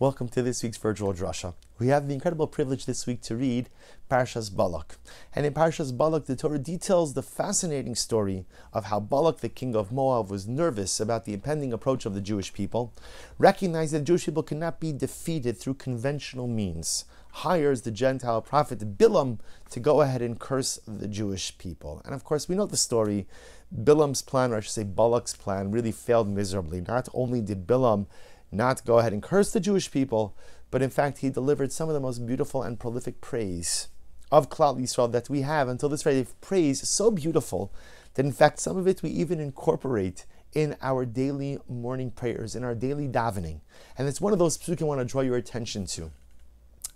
Welcome to this week's virtual drasha. We have the incredible privilege this week to read Parshas Balak. And in Parshas Balak, the Torah details the fascinating story of how Balak, the king of Moab, was nervous about the impending approach of the Jewish people, recognized that Jewish people cannot be defeated through conventional means, hires the Gentile prophet Bilam to go ahead and curse the Jewish people. And of course, we know the story. Bilam's plan, or I should say Balak's plan, really failed miserably. Not only did Bilam not go ahead and curse the Jewish people, but in fact, he delivered some of the most beautiful and prolific praise of Klal Yisrael that we have until this very praise so beautiful that in fact some of it we even incorporate in our daily morning prayers, in our daily davening. And it's one of those psukim I want to draw your attention to.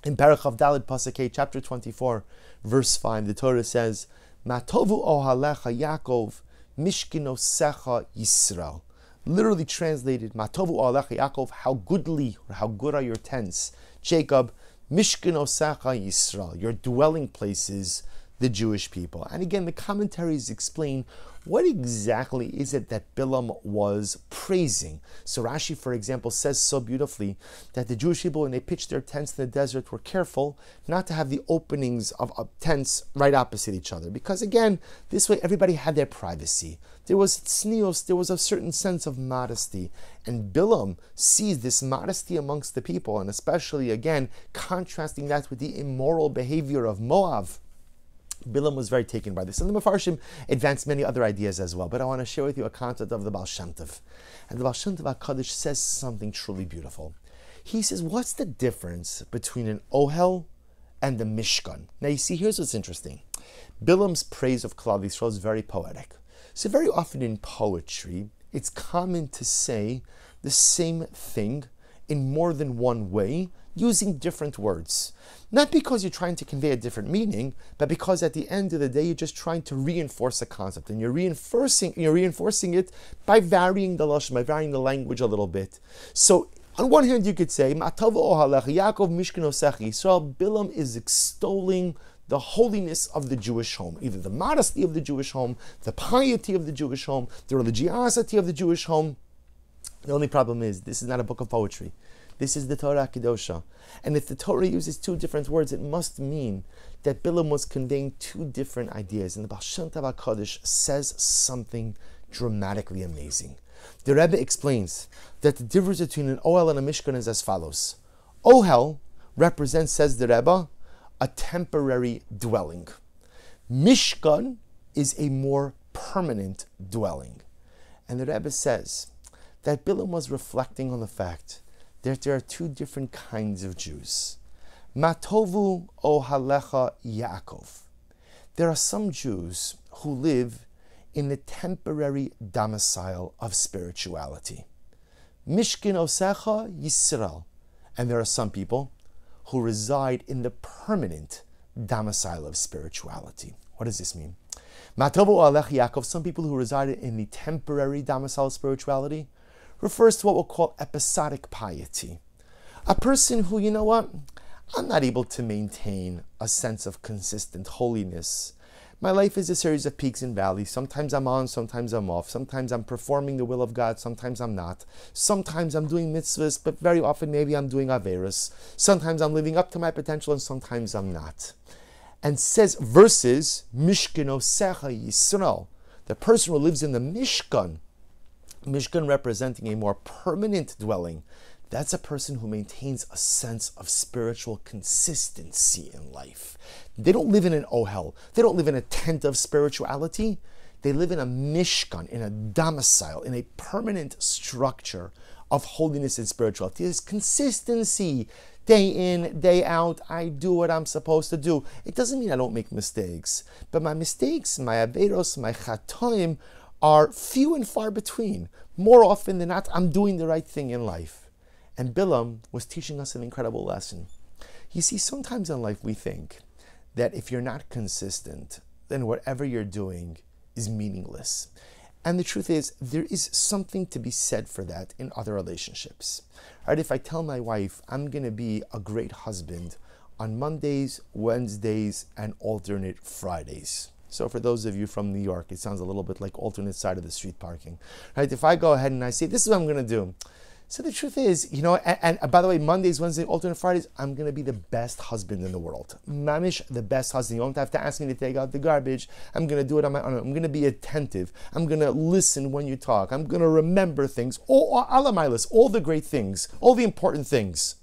In Parachav Dalid Pasakeh, chapter 24, verse 5, the Torah says, Matovu ohalecha Yaakov, mishkinosecha Yisrael literally translated, Matovu Alech Yaakov, how goodly, or how good are your tents. Jacob, Mishkan Osacha Yisrael, your dwelling places, the Jewish people. And again, the commentaries explain what exactly is it that Bilam was praising? So Rashi, for example, says so beautifully that the Jewish people, when they pitched their tents in the desert, were careful not to have the openings of, tents right opposite each other. Because again, this way everybody had their privacy. There was tznios, there was a certain sense of modesty. And Bilam sees this modesty amongst the people, and especially again, contrasting that with the immoral behavior of Moab. Bilam was very taken by this. And the Mefarshim advanced many other ideas as well. But I want to share with you a concept of the Baal Shem Tov. And the Baal Shem Tov HaKadosh says something truly beautiful. He says, what's the difference between an Ohel and the Mishkan? Now you see, here's what's interesting. Bilam's praise of Klal Yisrael is very poetic. So very often in poetry, it's common to say the same thing in more than one way using different words. Not because you're trying to convey a different meaning, but because at the end of the day you're just trying to reinforce a concept, and you're reinforcing you're reinforcing it by varying the lashon, by varying the language a little bit. So on one hand, you could say, Yaakov Mishkan So Bilam is extolling the holiness of the Jewish home, either the modesty of the Jewish home, the piety of the Jewish home, the religiosity of the Jewish home. The only problem is, this is not a book of poetry. This is the Torah Kedosha. And if the Torah uses two different words, it must mean that Bilam was conveying two different ideas. And the Baal Tov HaKadosh says something dramatically amazing. The Rebbe explains that the difference between an Ohel and a Mishkan is as follows. Ohel represents, says the Rebbe, a temporary dwelling. Mishkan is a more permanent dwelling. And the Rebbe says that Bilam was reflecting on the fact that there are two different kinds of Jews. Matovu o halecha Yaakov. There are some Jews who live in the temporary domicile of spirituality. Mishkin osecha Yisrael. And there are some people who reside in the permanent domicile of spirituality. What does this mean? Matovu alech Yaakov, some people who reside in the temporary domicile of spirituality, refers to what we'll call episodic piety. A person who, you know what, I'm not able to maintain a sense of consistent holiness. My life is a series of peaks and valleys. Sometimes I'm on, sometimes I'm off. Sometimes I'm performing the will of God, sometimes I'm not. Sometimes I'm doing mitzvahs, but very often maybe I'm doing averis. Sometimes I'm living up to my potential, and sometimes I'm not. And says verses Mishkan Osecha Yisrael. The person who lives in the Mishkan, Mishkan representing a more permanent dwelling. That's a person who maintains a sense of spiritual consistency in life. They don't live in an ohel. They don't live in a tent of spirituality. They live in a mishkan, in a domicile, in a permanent structure of holiness and spirituality. There's consistency. Day in, day out, I do what I'm supposed to do. It doesn't mean I don't make mistakes, but my mistakes, my averos, my chatoim are few and far between. More often than not, I'm doing the right thing in life. And Bilam was teaching us an incredible lesson. You see, sometimes in life we think that if you're not consistent, then whatever you're doing is meaningless. And the truth is, there is something to be said for that in other relationships. Right? If I tell my wife I'm going to be a great husband on Mondays, Wednesdays, and alternate Fridays, so for those of you from New York, it sounds a little bit like alternate side of the street parking. Right? If I go ahead and I say, this is what I'm going to do. So the truth is, you know, and, and by the way, Mondays, Wednesdays, alternate Fridays, I'm going to be the best husband in the world. Mamish, the best husband. You don't have to ask me to take out the garbage. I'm going to do it on my own. I'm going to be attentive. I'm going to listen when you talk. I'm going to remember things. All, all, my list, all the great things, all the important things.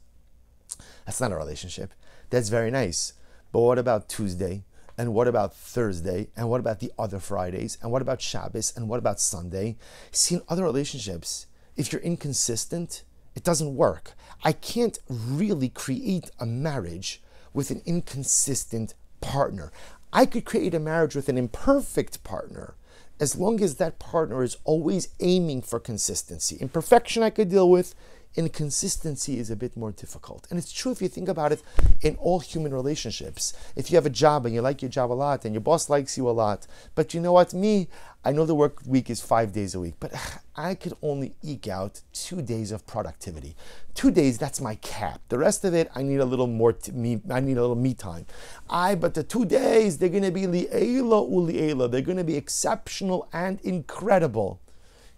That's not a relationship. That's very nice. But what about Tuesday? And what about Thursday? And what about the other Fridays? And what about Shabbos? And what about Sunday? See, in other relationships, if you're inconsistent, it doesn't work. I can't really create a marriage with an inconsistent partner. I could create a marriage with an imperfect partner as long as that partner is always aiming for consistency. Imperfection I could deal with, inconsistency is a bit more difficult. And it's true if you think about it in all human relationships. If you have a job and you like your job a lot and your boss likes you a lot, but you know what, me, I know the work week is five days a week, but I could only eke out two days of productivity. Two days, that's my cap. The rest of it, I need a little more me. I need a little me time. I, but the two days, they're going to be li'ela uli'ela. They're going to be exceptional and incredible.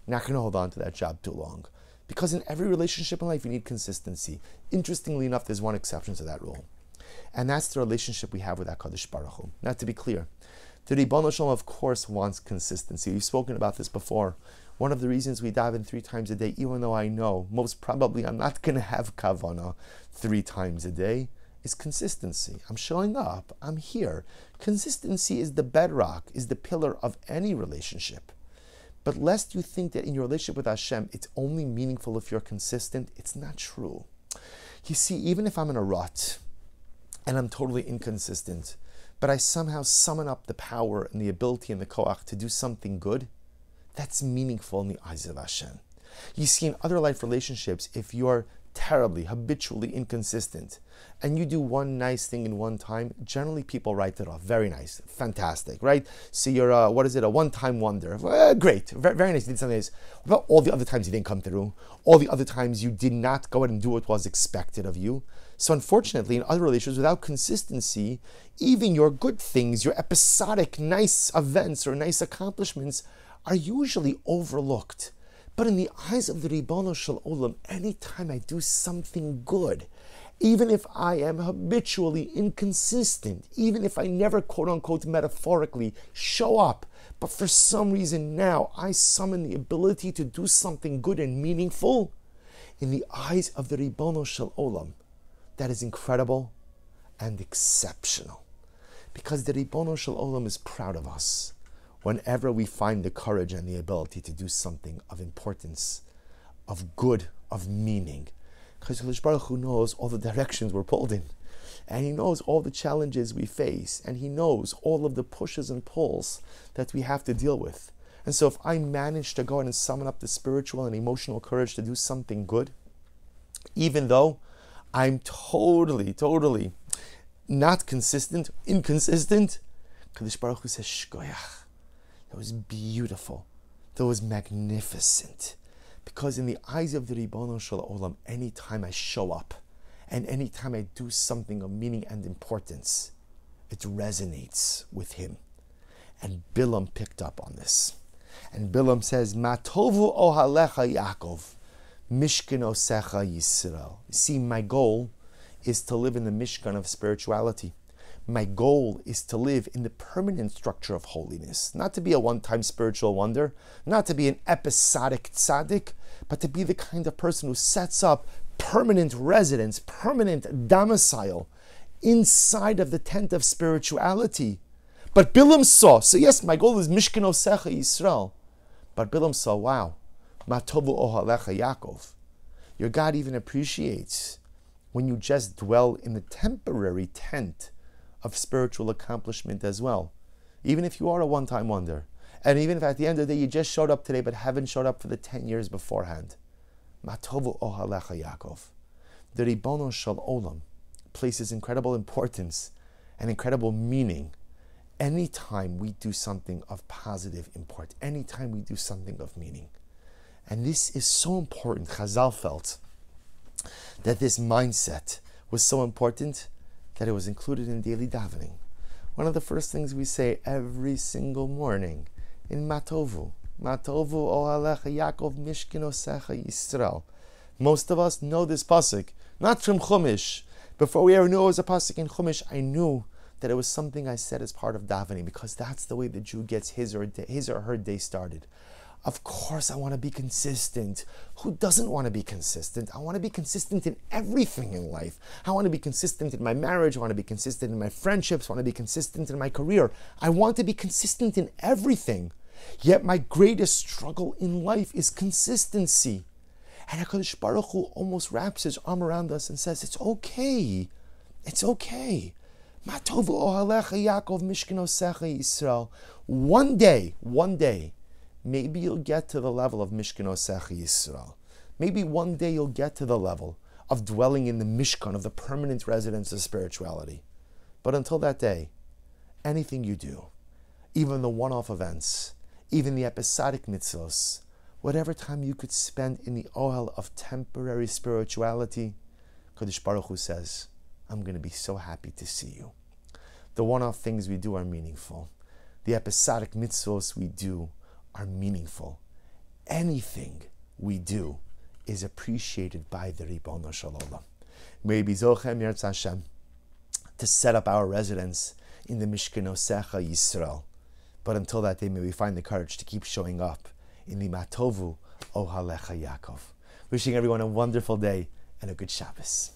Not going to hold on to that job too long. Because in every relationship in life, you need consistency. Interestingly enough, there's one exception to that rule. And that's the relationship we have with HaKadosh Baruch Hu. Now, to be clear, the Ribono Shel Olam, of course, wants consistency. We've spoken about this before. One of the reasons we daven three times a day, even though I know most probably I'm not going to have kavana three times a day, is consistency. I'm showing up. I'm here. Consistency is the bedrock, is the pillar of any relationship. But lest you think that in your relationship with Hashem, it's only meaningful if you're consistent, it's not true. You see, even if I'm in a rut and I'm totally inconsistent, but I somehow summon up the power and the ability and the koach to do something good, that's meaningful in the eyes of Hashem. You see, in other life relationships, if you're terribly, habitually inconsistent, and you do one nice thing in one time, generally people write it off. Very nice, fantastic, right? So you're, a, what is it, a one time wonder. Uh, great, very, very nice. You did something nice. What about all the other times you didn't come through? All the other times you did not go ahead and do what was expected of you? So, unfortunately, in other relationships, without consistency, even your good things, your episodic nice events or nice accomplishments are usually overlooked but in the eyes of the Ribono Shel Olam, anytime I do something good, even if I am habitually inconsistent, even if I never quote unquote metaphorically show up, but for some reason now I summon the ability to do something good and meaningful, in the eyes of the Ribono Shel Olam, that is incredible and exceptional. Because the Ribono Shel Olam is proud of us whenever we find the courage and the ability to do something of importance, of good, of meaning. Because Baruch Hu knows all the directions we're pulled in. And He knows all the challenges we face. And He knows all of the pushes and pulls that we have to deal with. And so if I manage to go in and summon up the spiritual and emotional courage to do something good, even though I'm totally, totally not consistent, inconsistent, Kadosh Baruch Hu says, Shkoyach that was beautiful, that was magnificent. Because in the eyes of the Ribono Shel Olam, anytime I show up and anytime I do something of meaning and importance, it resonates with him. And Bilam picked up on this. And Bilam says, Matovu ohalecha Yaakov, Mishkan osecha Yisrael. See, my goal is to live in the Mishkan of spirituality. My goal is to live in the permanent structure of holiness, not to be a one time spiritual wonder, not to be an episodic tzaddik, but to be the kind of person who sets up permanent residence, permanent domicile inside of the tent of spirituality. But Bilam saw, so yes, my goal is Mishkan Osecha Yisrael. But Bilam saw, wow, Matovu Ohalecha Yaakov. Your God even appreciates when you just dwell in the temporary tent of spiritual accomplishment as well. Even if you are a one time wonder, and even if at the end of the day you just showed up today but haven't showed up for the 10 years beforehand. Matovu ohalecha Yaakov. The Ribono Shel Olam places incredible importance and incredible meaning anytime we do something of positive import, anytime we do something of meaning. And this is so important. Chazal felt that this mindset was so important that it was included in daily davening. One of the first things we say every single morning in Matovu, Matovu Ohalecha Yaakov Mishkin Osecha Yisrael. Most of us know this pasuk, not from Chumash. Before we ever knew it was a pasuk in Chumash, I knew that it was something I said as part of davening because that's the way the Jew gets his or his or her day started. Of course, I want to be consistent. Who doesn't want to be consistent? I want to be consistent in everything in life. I want to be consistent in my marriage. I want to be consistent in my friendships. I want to be consistent in my career. I want to be consistent in everything. Yet my greatest struggle in life is consistency. And HaKadosh Baruch Hu almost wraps his arm around us and says, It's okay. It's okay. One day, one day, maybe you'll get to the level of Mishkan Osech Yisrael. Maybe one day you'll get to the level of dwelling in the Mishkan, of the permanent residence of spirituality. But until that day, anything you do, even the one off events, even the episodic mitzvahs, whatever time you could spend in the ohel of temporary spirituality, Kodesh Baruch Hu says, I'm going to be so happy to see you. The one off things we do are meaningful. The episodic mitzvahs we do are meaningful. Anything we do is appreciated by the Ribono Shel Olam. May be Zochem Hashem to set up our residence in the Mishkan Osecha Yisrael. But until that day, may we find the courage to keep showing up in the Matovu Ohalecha Yaakov. Wishing everyone a wonderful day and a good Shabbos.